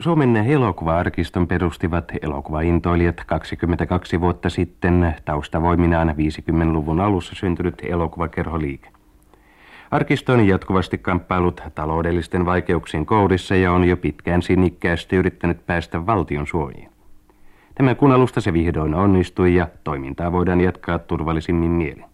Suomen elokuva-arkiston perustivat elokuvaintoilijat 22 vuotta sitten taustavoiminaan 50-luvun alussa syntynyt elokuvakerholiike. Arkisto on jatkuvasti kamppailut taloudellisten vaikeuksien kourissa ja on jo pitkään sinnikkäästi yrittänyt päästä valtion suojiin. Tämän kun alusta se vihdoin onnistui ja toimintaa voidaan jatkaa turvallisimmin mielin.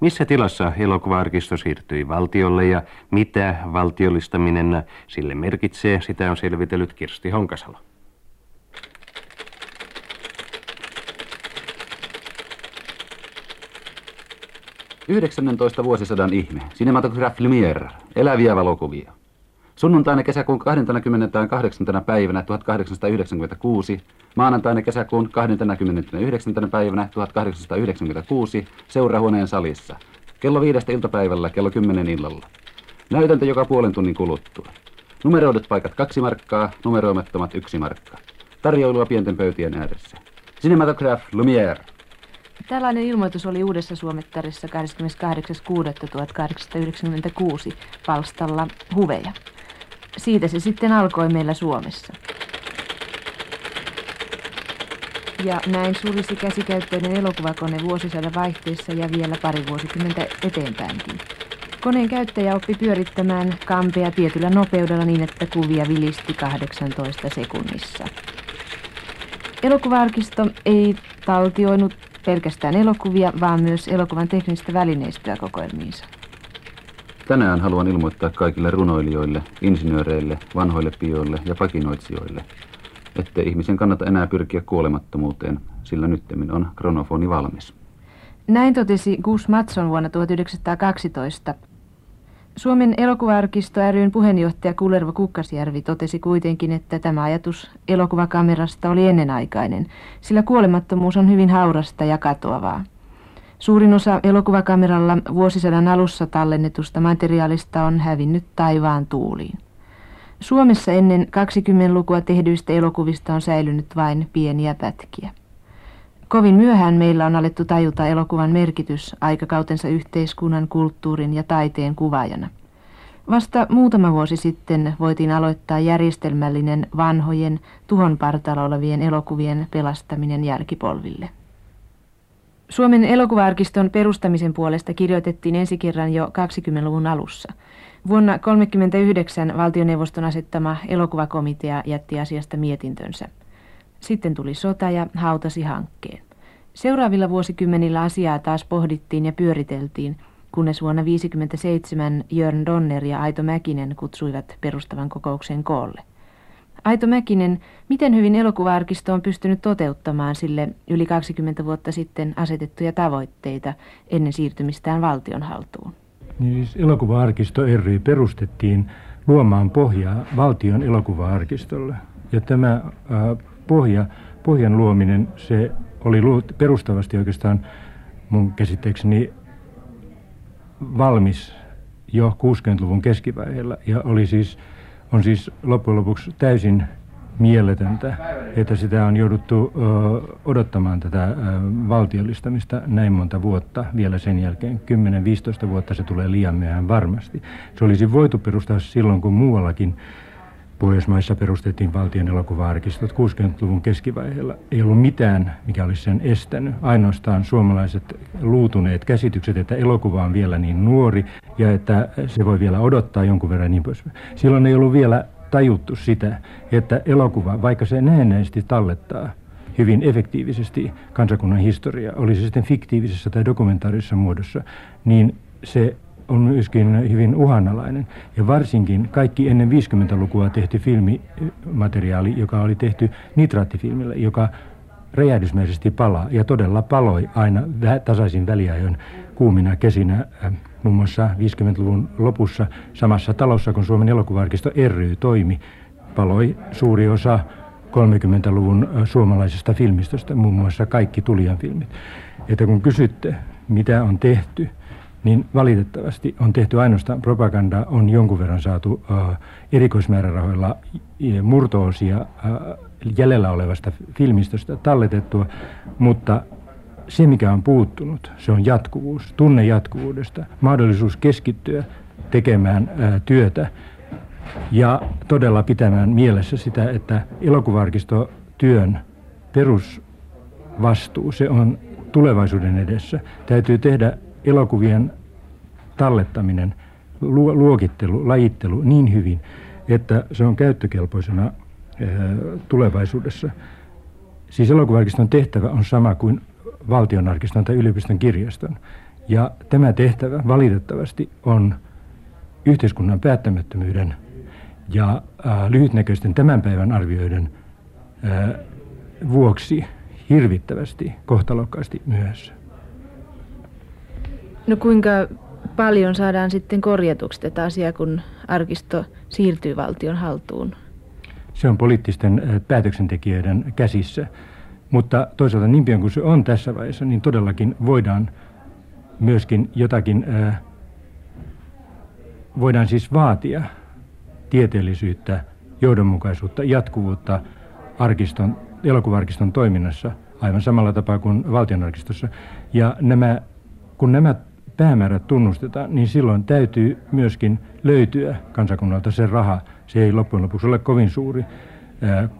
Missä tilassa elokuva-arkisto siirtyi valtiolle ja mitä valtiollistaminen sille merkitsee, sitä on selvitellyt Kirsti Honkasalo. Yhdeksännentoista vuosisadan ihme. Cinematograph Lumière. Eläviä valokuvia. Sunnuntaina kesäkuun 28. päivänä 1896, maanantaina kesäkuun 29. päivänä 1896 seurahuoneen salissa. Kello viidestä iltapäivällä, kello 10 illalla. Näytäntä joka puolen tunnin kuluttua. Numeroidut paikat kaksi markkaa, numeroimattomat yksi markka. Tarjoilua pienten pöytien ääressä. Cinematograph Lumière. Tällainen ilmoitus oli Uudessa Suomettarissa 28.6.1896 palstalla Huveja. Siitä se sitten alkoi meillä Suomessa. Ja näin sulisi käsikäyttöinen elokuvakone vuosisadan vaihteessa ja vielä pari vuosikymmentä eteenpäinkin. Koneen käyttäjä oppi pyörittämään kampea tietyllä nopeudella niin, että kuvia vilisti 18 sekunnissa. Elokuvaarkisto ei taltioinut pelkästään elokuvia, vaan myös elokuvan teknistä välineistöä kokoelmiinsa. Tänään haluan ilmoittaa kaikille runoilijoille, insinööreille, vanhoille pioille ja pakinoitsijoille, ettei ihmisen kannata enää pyrkiä kuolemattomuuteen, sillä nyttemmin on kronofoni valmis. Näin totesi Gus Matson vuonna 1912. Suomen elokuvaarkisto ryn puheenjohtaja Kullervo Kukkasjärvi totesi kuitenkin, että tämä ajatus elokuvakamerasta oli ennenaikainen, sillä kuolemattomuus on hyvin haurasta ja katoavaa. Suurin osa elokuvakameralla vuosisadan alussa tallennetusta materiaalista on hävinnyt taivaan tuuliin. Suomessa ennen 20-lukua tehdyistä elokuvista on säilynyt vain pieniä pätkiä. Kovin myöhään meillä on alettu tajuta elokuvan merkitys aikakautensa yhteiskunnan, kulttuurin ja taiteen kuvaajana. Vasta muutama vuosi sitten voitiin aloittaa järjestelmällinen vanhojen, tuhon partalla olevien elokuvien pelastaminen jälkipolville. Suomen elokuvaarkiston perustamisen puolesta kirjoitettiin ensi kerran jo 20-luvun alussa. Vuonna 1939 valtioneuvoston asettama elokuvakomitea jätti asiasta mietintönsä. Sitten tuli sota ja hautasi hankkeen. Seuraavilla vuosikymmenillä asiaa taas pohdittiin ja pyöriteltiin, kunnes vuonna 1957 Jörn Donner ja Aito Mäkinen kutsuivat perustavan kokouksen koolle. Aito Mäkinen, miten hyvin elokuvaarkisto on pystynyt toteuttamaan sille yli 20 vuotta sitten asetettuja tavoitteita ennen siirtymistään valtion haltuun? Niin siis elokuvaarkisto ry perustettiin luomaan pohjaa valtion elokuvaarkistolle. Ja tämä äh, pohja, pohjan luominen, se oli perustavasti oikeastaan mun käsitteekseni valmis jo 60-luvun keskivaiheella ja oli siis on siis loppujen lopuksi täysin mieletöntä, että sitä on jouduttu ö, odottamaan tätä ö, valtiollistamista näin monta vuotta vielä sen jälkeen. 10-15 vuotta se tulee liian myöhään varmasti. Se olisi voitu perustaa silloin, kun muuallakin Pohjoismaissa perustettiin valtion elokuva-arkistot 60-luvun keskivaiheella. Ei ollut mitään, mikä olisi sen estänyt. Ainoastaan suomalaiset luutuneet käsitykset, että elokuva on vielä niin nuori ja että se voi vielä odottaa jonkun verran niin pois. Silloin ei ollut vielä tajuttu sitä, että elokuva, vaikka se näennäisesti tallettaa hyvin efektiivisesti kansakunnan historiaa, oli se sitten fiktiivisessä tai dokumentaarisessa muodossa, niin se on myöskin hyvin uhanalainen. Ja varsinkin kaikki ennen 50-lukua tehty filmimateriaali, joka oli tehty nitraattifilmillä, joka räjähdysmäisesti palaa ja todella paloi aina tasaisin väliajoin kuumina kesinä äh, muun muassa 50-luvun lopussa samassa talossa, kun Suomen elokuvarkisto ry toimi, paloi suuri osa 30-luvun äh, suomalaisesta filmistöstä, muun muassa kaikki Tulian filmit. Että kun kysytte, mitä on tehty, niin valitettavasti on tehty ainoastaan propagandaa, on jonkun verran saatu uh, erikoismäärärahoilla murtoosia uh, jäljellä olevasta filmistöstä talletettua, mutta se mikä on puuttunut, se on jatkuvuus, tunne jatkuvuudesta, mahdollisuus keskittyä tekemään uh, työtä Ja todella pitämään mielessä sitä, että elokuvarkistotyön perusvastuu, se on tulevaisuuden edessä. Täytyy tehdä elokuvien tallettaminen, luokittelu, lajittelu niin hyvin, että se on käyttökelpoisena tulevaisuudessa. Siis elokuvarkiston tehtävä on sama kuin valtionarkiston tai yliopiston kirjaston. Ja tämä tehtävä valitettavasti on yhteiskunnan päättämättömyyden ja äh, lyhytnäköisten tämän päivän arvioiden äh, vuoksi hirvittävästi, kohtalokkaasti myöhässä. No kuinka paljon saadaan sitten korjatuksi tätä asiaa, kun arkisto siirtyy valtion haltuun? Se on poliittisten päätöksentekijöiden käsissä. Mutta toisaalta niin pian kuin se on tässä vaiheessa, niin todellakin voidaan myöskin jotakin, voidaan siis vaatia tieteellisyyttä, johdonmukaisuutta, jatkuvuutta arkiston, elokuvarkiston toiminnassa aivan samalla tapaa kuin valtionarkistossa. Ja nämä, kun nämä päämäärät tunnustetaan, niin silloin täytyy myöskin löytyä kansakunnalta se raha. Se ei loppujen lopuksi ole kovin suuri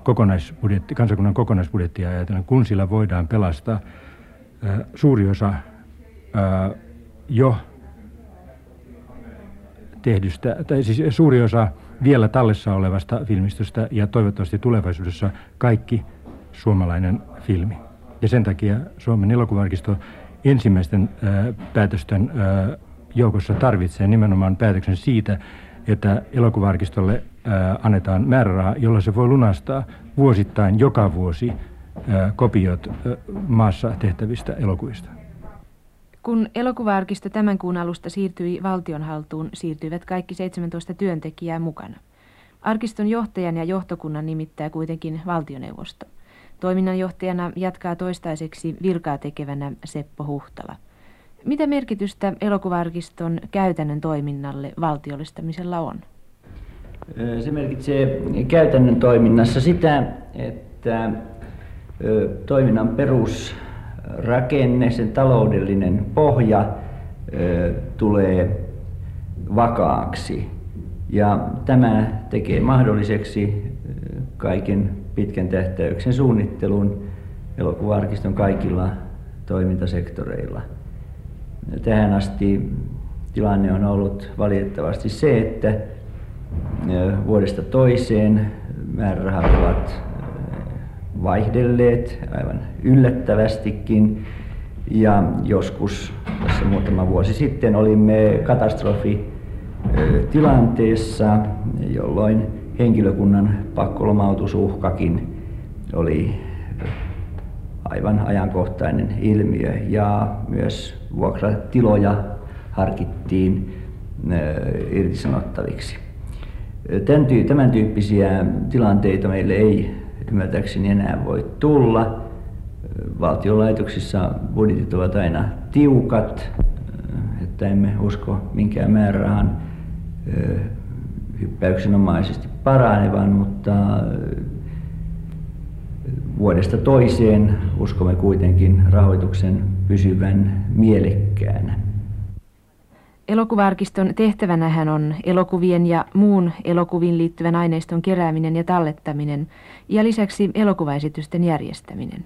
kokonaisbudjetti, kansakunnan kokonaisbudjettia ajatellen, kun sillä voidaan pelastaa suuri osa jo tehdystä, tai siis suuri osa vielä tallessa olevasta filmistöstä ja toivottavasti tulevaisuudessa kaikki suomalainen filmi. Ja sen takia Suomen elokuvarkisto ensimmäisten päätösten joukossa tarvitsee nimenomaan päätöksen siitä, että elokuvarkistolle annetaan määräraha, jolla se voi lunastaa vuosittain joka vuosi kopiot maassa tehtävistä elokuvista. Kun elokuvaarkisto tämän kuun alusta siirtyi valtionhaltuun, siirtyivät kaikki 17 työntekijää mukana. Arkiston johtajan ja johtokunnan nimittää kuitenkin valtioneuvosto. Toiminnanjohtajana jatkaa toistaiseksi virkaa tekevänä Seppo Huhtala. Mitä merkitystä elokuvaarkiston käytännön toiminnalle valtiollistamisella on? Se merkitsee käytännön toiminnassa sitä, että toiminnan perusrakenne, sen taloudellinen pohja tulee vakaaksi. Ja tämä tekee mahdolliseksi kaiken pitkän tähtäyksen suunnittelun elokuvaarkiston kaikilla toimintasektoreilla. Tähän asti tilanne on ollut valitettavasti se, että vuodesta toiseen määrärahat ovat vaihdelleet aivan yllättävästikin. Ja joskus tässä muutama vuosi sitten olimme katastrofitilanteessa, jolloin henkilökunnan pakkolomautusuhkakin oli aivan ajankohtainen ilmiö ja myös vuokratiloja harkittiin irtisanottaviksi. Tämän tyyppisiä tilanteita meille ei ymmärtääkseni enää voi tulla. Valtiolaitoksissa budjetit ovat aina tiukat, että emme usko minkään määrärahan hyppäyksenomaisesti paranevan, mutta vuodesta toiseen uskomme kuitenkin rahoituksen pysyvän mielekkäänä. Elokuvaarkiston tehtävänähän on elokuvien ja muun elokuviin liittyvän aineiston kerääminen ja tallettaminen ja lisäksi elokuvaesitysten järjestäminen.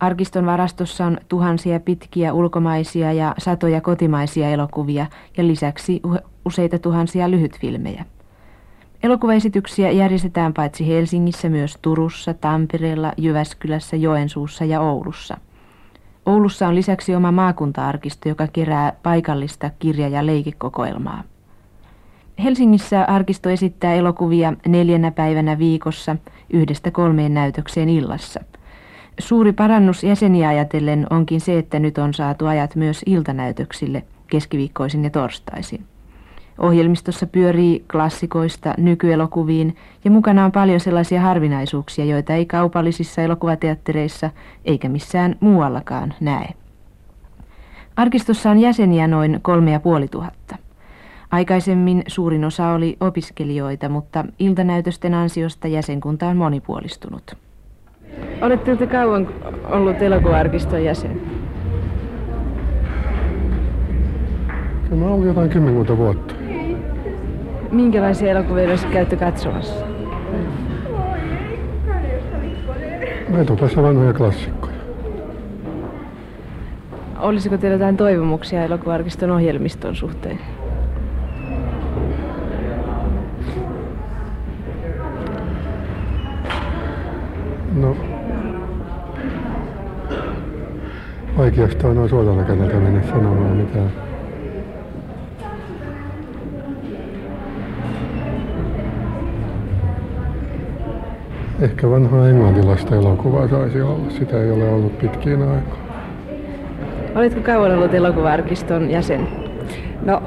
Arkiston varastossa on tuhansia pitkiä ulkomaisia ja satoja kotimaisia elokuvia ja lisäksi useita tuhansia lyhytfilmejä. Elokuvaesityksiä järjestetään paitsi Helsingissä myös Turussa, Tampereella, Jyväskylässä, Joensuussa ja Oulussa – Oulussa on lisäksi oma maakunta-arkisto, joka kerää paikallista kirja- ja leikikokoelmaa. Helsingissä arkisto esittää elokuvia neljänä päivänä viikossa yhdestä kolmeen näytökseen illassa. Suuri parannus jäseniä ajatellen onkin se, että nyt on saatu ajat myös iltanäytöksille keskiviikkoisin ja torstaisin. Ohjelmistossa pyörii klassikoista nykyelokuviin ja mukana on paljon sellaisia harvinaisuuksia, joita ei kaupallisissa elokuvateattereissa eikä missään muuallakaan näe. Arkistossa on jäseniä noin kolme ja puoli tuhatta. Aikaisemmin suurin osa oli opiskelijoita, mutta iltanäytösten ansiosta jäsenkunta on monipuolistunut. Olette te kauan ollut elokuvaarkiston jäsen? Mä olen jotain kymmenkunta vuotta. Minkälaisia elokuvia olisi käyty katsomassa? Etupäässä vanhoja klassikkoja. Olisiko teillä jotain toivomuksia elokuvarkiston ohjelmiston suhteen? No, vaikeasta on suoralla kädeltä mennä sanomaan mitään. Ehkä vanhaa englantilaista elokuvaa saisi olla. Sitä ei ole ollut pitkiin aikaan. Olitko kauan ollut elokuvarkiston jäsen? No,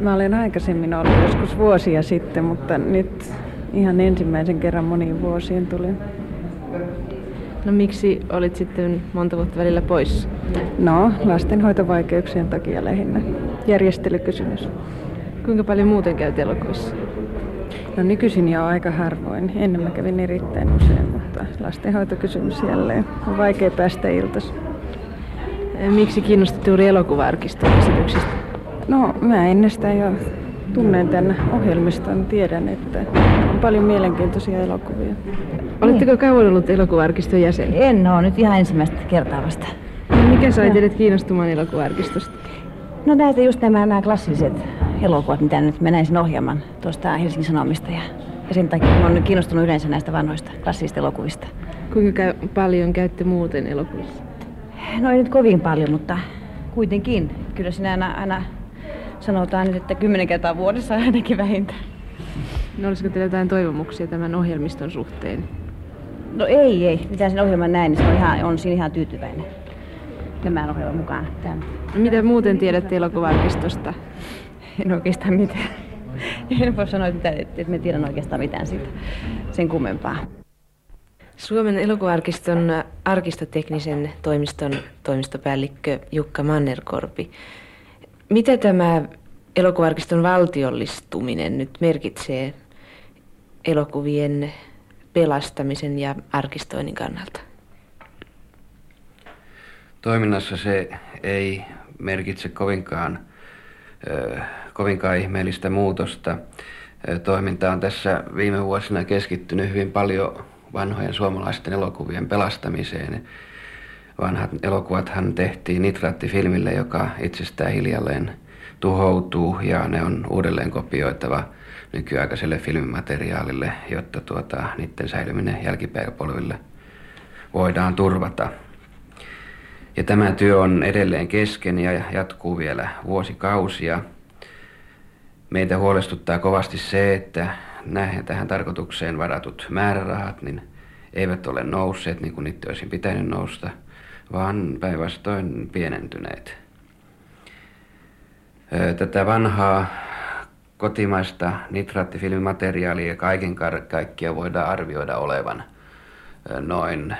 mä olen aikaisemmin ollut joskus vuosia sitten, mutta nyt ihan ensimmäisen kerran moniin vuosien tulin. No miksi olit sitten monta vuotta välillä pois? No, lastenhoitovaikeuksien takia lähinnä. Järjestelykysymys. Kuinka paljon muuten käyt elokuvissa? No nykyisin jo aika harvoin. Ennen mä kävin erittäin usein, mutta lastenhoitokysymys jälleen. On vaikea päästä iltas. Miksi kiinnostut juuri elokuva-arkiston esityksistä? No, mä ennestään jo tunnen tämän ohjelmiston. Tiedän, että on paljon mielenkiintoisia elokuvia. Oletteko kauan ollut elokuva-arkiston jäsen? En ole nyt ihan ensimmäistä kertaa vasta. Mikä sai teidät kiinnostumaan elokuva-arkistosta? No näitä just nämä, nämä klassiset elokuvat, mitä nyt mä näin sen ohjelman tuosta Helsingin Sanomista. Ja, ja sen takia mä oon kiinnostunut yleensä näistä vanhoista klassisista elokuvista. Kuinka käy, paljon käytte muuten elokuvissa? No ei nyt kovin paljon, mutta kuitenkin. Kyllä sinä aina, aina sanotaan nyt, että kymmenen kertaa vuodessa ainakin vähintään. No olisiko teillä jotain toivomuksia tämän ohjelmiston suhteen? No ei, ei. Mitä sen ohjelman näin, niin se on, ihan, on siinä ihan tyytyväinen tämän ohjelman mukaan. Tämän. Mitä muuten tiedätte elokuvarkistosta? En oikeastaan mitään. En voi sanoa, että, että me tiedän oikeastaan mitään siitä sen kummempaa. Suomen elokuvarkiston arkistoteknisen toimiston toimistopäällikkö Jukka Mannerkorpi. Mitä tämä elokuvarkiston valtiollistuminen nyt merkitsee elokuvien pelastamisen ja arkistoinnin kannalta? Toiminnassa se ei merkitse kovinkaan, kovinkaan ihmeellistä muutosta. Toiminta on tässä viime vuosina keskittynyt hyvin paljon vanhojen suomalaisten elokuvien pelastamiseen. Vanhat elokuvathan tehtiin nitraattifilmille, joka itsestään hiljalleen tuhoutuu ja ne on uudelleen kopioitava nykyaikaiselle filmimateriaalille, jotta tuota, niiden säilyminen jälkipäiväpolville voidaan turvata. Ja tämä työ on edelleen kesken ja jatkuu vielä vuosikausia. Meitä huolestuttaa kovasti se, että näihin tähän tarkoitukseen varatut määrärahat niin eivät ole nousseet niin kuin niitä olisi pitänyt nousta, vaan päinvastoin pienentyneet. Tätä vanhaa kotimaista nitraattifilmimateriaalia kaiken kaikkiaan voidaan arvioida olevan noin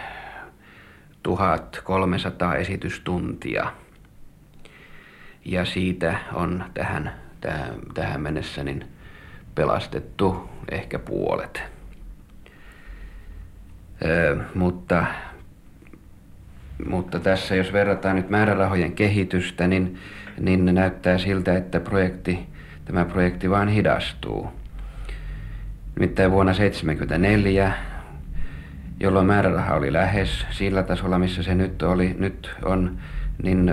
1300 esitystuntia. Ja siitä on tähän, tähän, tähän mennessä niin pelastettu ehkä puolet. Ö, mutta, mutta tässä jos verrataan nyt määrärahojen kehitystä, niin, niin näyttää siltä, että projekti, tämä projekti vain hidastuu. Nimittäin vuonna 1974 jolloin määräraha oli lähes sillä tasolla, missä se nyt oli, nyt on, niin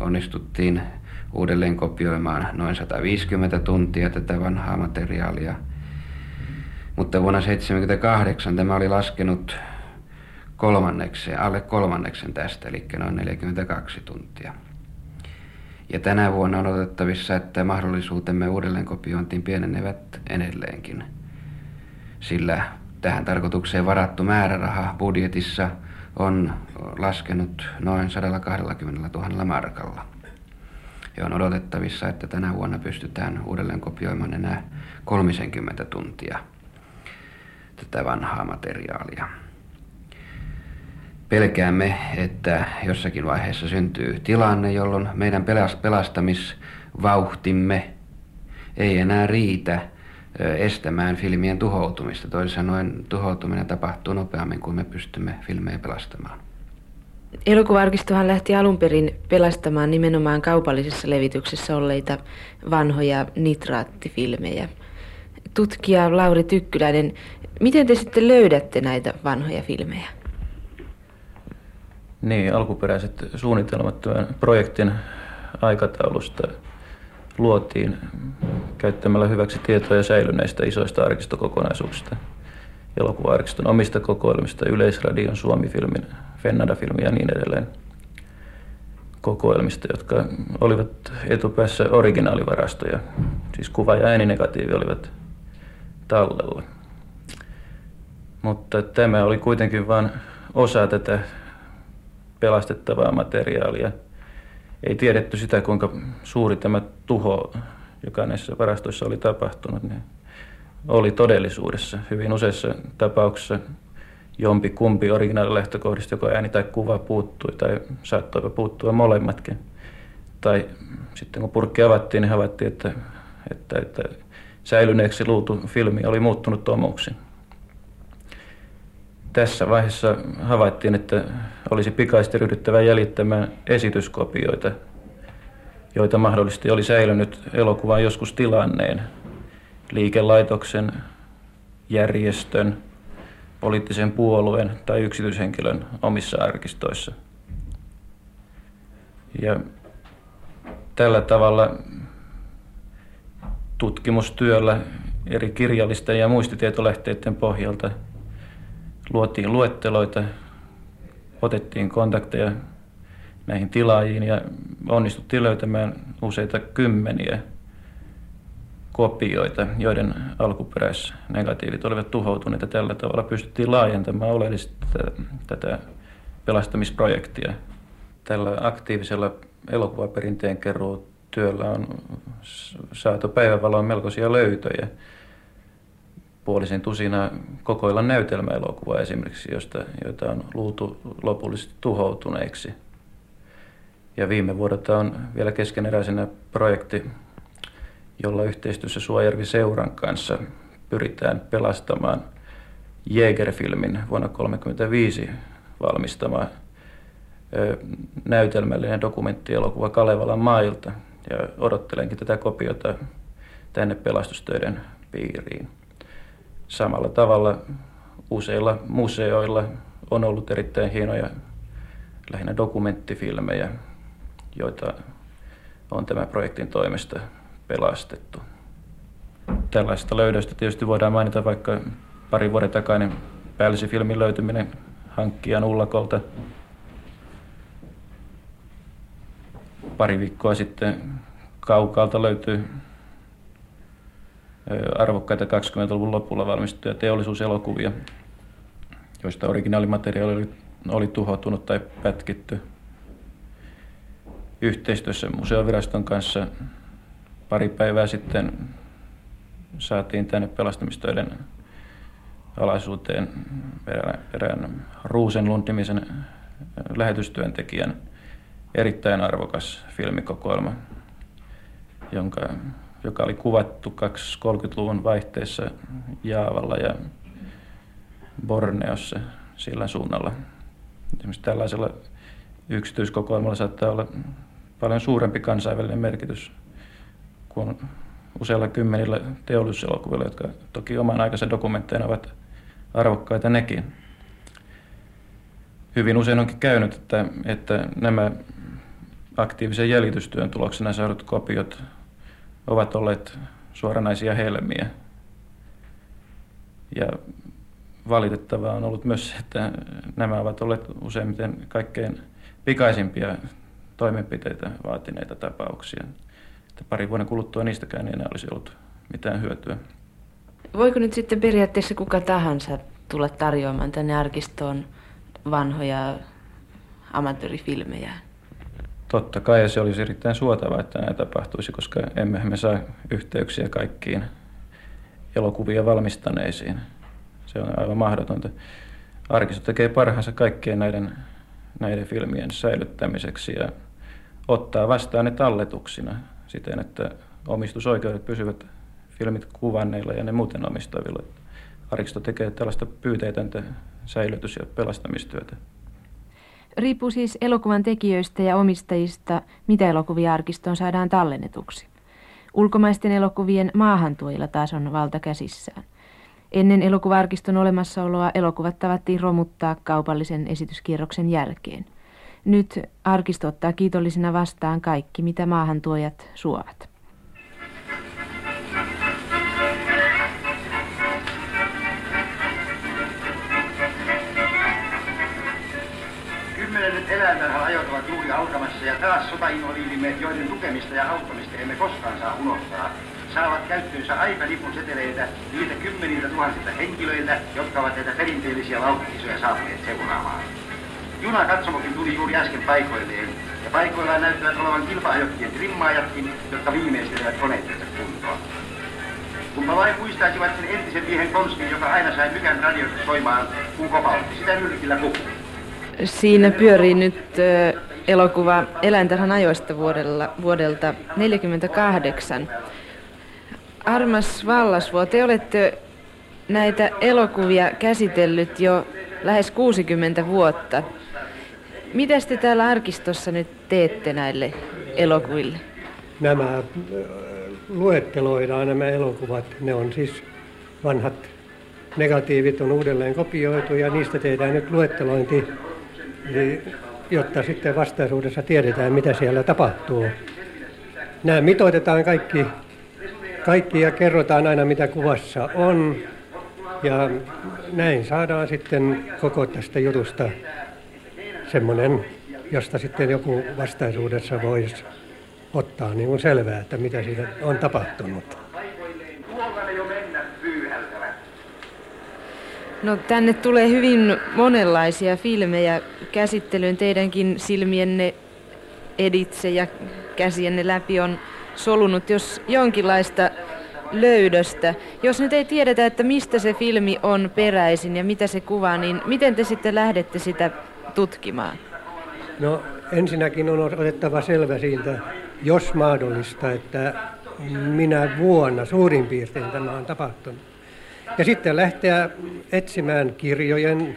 onnistuttiin uudelleen kopioimaan noin 150 tuntia tätä vanhaa materiaalia. Mutta vuonna 1978 tämä oli laskenut kolmanneksen, alle kolmanneksen tästä, eli noin 42 tuntia. Ja tänä vuonna on odotettavissa, että mahdollisuutemme uudelleen kopiointiin pienenevät edelleenkin, sillä tähän tarkoitukseen varattu määräraha budjetissa on laskenut noin 120 000 markalla. Ja on odotettavissa, että tänä vuonna pystytään uudelleen kopioimaan enää 30 tuntia tätä vanhaa materiaalia. Pelkäämme, että jossakin vaiheessa syntyy tilanne, jolloin meidän pelastamisvauhtimme ei enää riitä estämään filmien tuhoutumista. Toisin sanoen tuhoutuminen tapahtuu nopeammin kuin me pystymme filmejä pelastamaan. Elokuvarkistohan lähti alun perin pelastamaan nimenomaan kaupallisessa levityksessä olleita vanhoja nitraattifilmejä. tutkija Lauri Tykkyläinen, miten te sitten löydätte näitä vanhoja filmejä? Niin, alkuperäiset suunnitelmat tämän projektin aikataulusta luotiin käyttämällä hyväksi tietoja säilyneistä isoista arkistokokonaisuuksista, elokuva-arkiston omista kokoelmista, Yleisradion, Suomi-filmin, Fennada-filmin ja niin edelleen kokoelmista, jotka olivat etupäässä originaalivarastoja. Siis kuva ja ääninegatiivi olivat tallella. Mutta tämä oli kuitenkin vain osa tätä pelastettavaa materiaalia. Ei tiedetty sitä, kuinka suuri tämä tuho, joka näissä varastoissa oli tapahtunut, niin oli todellisuudessa. Hyvin useissa tapauksissa jompi kumpi originaalilähtökohdista, joko ääni tai kuva puuttui tai saattoipa puuttua molemmatkin. Tai sitten kun purkki avattiin, niin havaittiin, että, että, että säilyneeksi luultu filmi oli muuttunut tomuksi. Tässä vaiheessa havaittiin, että olisi pikaisesti ryhdyttävä jäljittämään esityskopioita, joita mahdollisesti oli säilynyt elokuvan joskus tilanneen liikelaitoksen, järjestön, poliittisen puolueen tai yksityishenkilön omissa arkistoissa. Ja tällä tavalla tutkimustyöllä eri kirjallisten ja muistitietolähteiden pohjalta luotiin luetteloita, otettiin kontakteja näihin tilaajiin ja onnistuttiin löytämään useita kymmeniä kopioita, joiden alkuperäisnegatiivit olivat tuhoutuneet ja tällä tavalla pystyttiin laajentamaan oleellisesti tätä pelastamisprojektia. Tällä aktiivisella elokuvaperinteen keruu työllä on saatu päivävaloon melkoisia löytöjä. Puolisen tusina kokoilla näytelmäelokuvaa esimerkiksi, josta, joita on luultu lopullisesti tuhoutuneiksi. Ja viime vuodelta on vielä keskeneräisenä projekti jolla yhteistyössä Suojärvi Seuran kanssa pyritään pelastamaan Jägerfilmin vuonna 1935 valmistama näytelmällinen dokumenttielokuva Kalevalan mailta ja odottelenkin tätä kopiota tänne pelastustöiden piiriin. Samalla tavalla useilla museoilla on ollut erittäin hienoja lähinnä dokumenttifilmejä, joita on tämän projektin toimesta pelastettu. Tällaista löydöstä tietysti voidaan mainita vaikka pari vuoden takainen päällysifilmin löytyminen hankkijan ullakolta. Pari viikkoa sitten kaukaalta löytyy arvokkaita 20-luvun lopulla valmistettuja teollisuuselokuvia, joista originaalimateriaali oli, oli tuhoutunut tai pätkitty. Yhteistyössä museoviraston kanssa pari päivää sitten saatiin tänne pelastamistöiden alaisuuteen erään, erään Ruusenlund-nimisen lähetystyöntekijän erittäin arvokas filmikokoelma, jonka, joka oli kuvattu 20-30-luvun vaihteessa Jaavalla ja Borneossa sillä suunnalla. Esimerkiksi tällaisella yksityiskokoelmalla saattaa olla paljon suurempi kansainvälinen merkitys kuin useilla kymmenillä teollisuuselokuvilla, jotka toki oman aikansa dokumentteina ovat arvokkaita nekin. Hyvin usein onkin käynyt, että, että nämä aktiivisen jäljitystyön tuloksena saadut kopiot ovat olleet suoranaisia helmiä. Ja valitettavaa on ollut myös se, että nämä ovat olleet useimmiten kaikkein pikaisimpia toimenpiteitä vaatineita tapauksia että parin vuoden kuluttua niistäkään ei enää olisi ollut mitään hyötyä. Voiko nyt sitten periaatteessa kuka tahansa tulla tarjoamaan tänne arkistoon vanhoja amatöörifilmejä? Totta kai ja se olisi erittäin suotavaa, että näin tapahtuisi, koska emme me saa yhteyksiä kaikkiin elokuvia valmistaneisiin. Se on aivan mahdotonta. Arkisto tekee parhaansa kaikkien näiden, näiden filmien säilyttämiseksi ja ottaa vastaan ne talletuksina siten, että omistusoikeudet pysyvät filmit kuvanneilla ja ne muuten omistavilla. Aristo tekee tällaista pyyteetöntä säilytys- ja pelastamistyötä. Riippuu siis elokuvan tekijöistä ja omistajista, mitä elokuvia arkistoon saadaan tallennetuksi. Ulkomaisten elokuvien maahantuojilla taas on valta käsissään. Ennen elokuvarkiston olemassaoloa elokuvat tavattiin romuttaa kaupallisen esityskierroksen jälkeen. Nyt arkisto ottaa kiitollisena vastaan kaikki, mitä maahantuojat suovat. Kymmenet eläintarhan ajot ovat juuri alkamassa ja taas sotainvaliidimme, joiden tukemista ja auttamista emme koskaan saa unohtaa, saavat käyttöönsä aikalipun seteleitä niiltä kymmeniltä tuhansilta henkilöiltä, jotka ovat näitä perinteellisiä laukkisoja saapuneet seuraamaan. Juna katsomokin tuli juuri äsken paikoilleen, ja paikoillaan näyttävät olevan kilpaajokkien trimmaajatkin, jotka viimeistelevät koneittensa kuntoon. Kunpa vain muistaisivat sen entisen miehen konstin, joka aina sai mykän radiosta soimaan, kun kopautti sitä nyrkillä puhuu. Siinä pyörii nyt elokuva Eläintarhan ajoista vuodelta 1948. Armas Vallasvuo, te olette näitä elokuvia käsitellyt jo lähes 60 vuotta. Mitä te täällä arkistossa nyt teette näille elokuville? Nämä luetteloidaan nämä elokuvat. Ne on siis vanhat negatiivit on uudelleen kopioitu ja niistä tehdään nyt luettelointi, jotta sitten vastaisuudessa tiedetään, mitä siellä tapahtuu. Nämä mitoitetaan kaikki, kaikki ja kerrotaan aina, mitä kuvassa on. Ja näin saadaan sitten koko tästä jutusta semmoinen, josta sitten joku vastaisuudessa voisi ottaa niin kuin selvää, että mitä siitä on tapahtunut. No tänne tulee hyvin monenlaisia filmejä käsittelyyn. Teidänkin silmienne editse ja käsienne läpi on solunut jos jonkinlaista löydöstä. Jos nyt ei tiedetä, että mistä se filmi on peräisin ja mitä se kuvaa, niin miten te sitten lähdette sitä tutkimaan? No ensinnäkin on otettava selvä siitä, jos mahdollista, että minä vuonna suurin piirtein tämä on tapahtunut. Ja sitten lähteä etsimään kirjojen,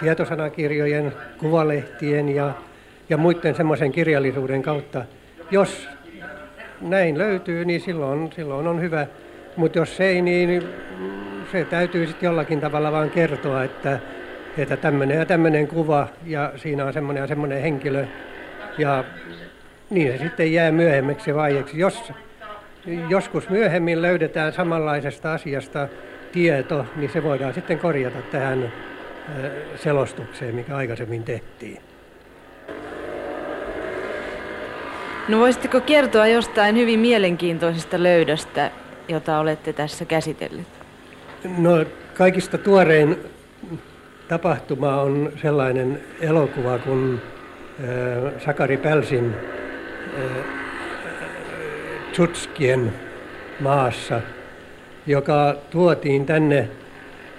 tietosanakirjojen, kuvalehtien ja, ja muiden semmoisen kirjallisuuden kautta. Jos näin löytyy, niin silloin, silloin on hyvä. Mutta jos ei, niin se täytyy sitten jollakin tavalla vaan kertoa, että, että tämmöinen ja tämmöinen kuva ja siinä on semmoinen ja semmoinen henkilö. Ja niin se sitten jää myöhemmäksi vaiheeksi. Jos joskus myöhemmin löydetään samanlaisesta asiasta tieto, niin se voidaan sitten korjata tähän selostukseen, mikä aikaisemmin tehtiin. No voisitteko kertoa jostain hyvin mielenkiintoisesta löydöstä, jota olette tässä käsitellyt? No kaikista tuorein tapahtuma on sellainen elokuva kuin äh, Sakari Pälsin äh, maassa, joka tuotiin tänne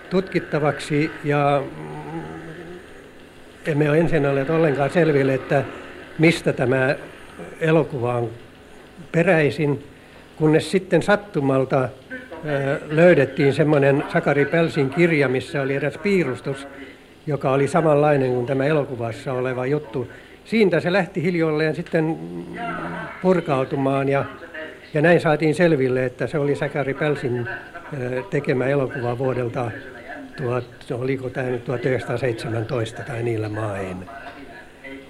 tutkittavaksi ja emme ole ensin olleet ollenkaan selville, että mistä tämä elokuva on peräisin, kunnes sitten sattumalta löydettiin semmoinen Sakari Pelsin kirja, missä oli eräs piirustus, joka oli samanlainen kuin tämä elokuvassa oleva juttu. Siitä se lähti hiljoilleen sitten purkautumaan ja, ja näin saatiin selville, että se oli Sakari Pelsin tekemä elokuva vuodelta, tuot, oliko tämä nyt 1917 tai niillä main.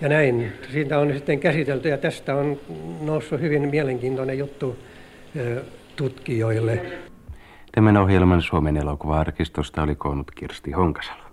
Ja näin, siitä on sitten käsitelty ja tästä on noussut hyvin mielenkiintoinen juttu tutkijoille. Tämän ohjelman Suomen elokuva-arkistosta oli koonnut Kirsti Honkasalo.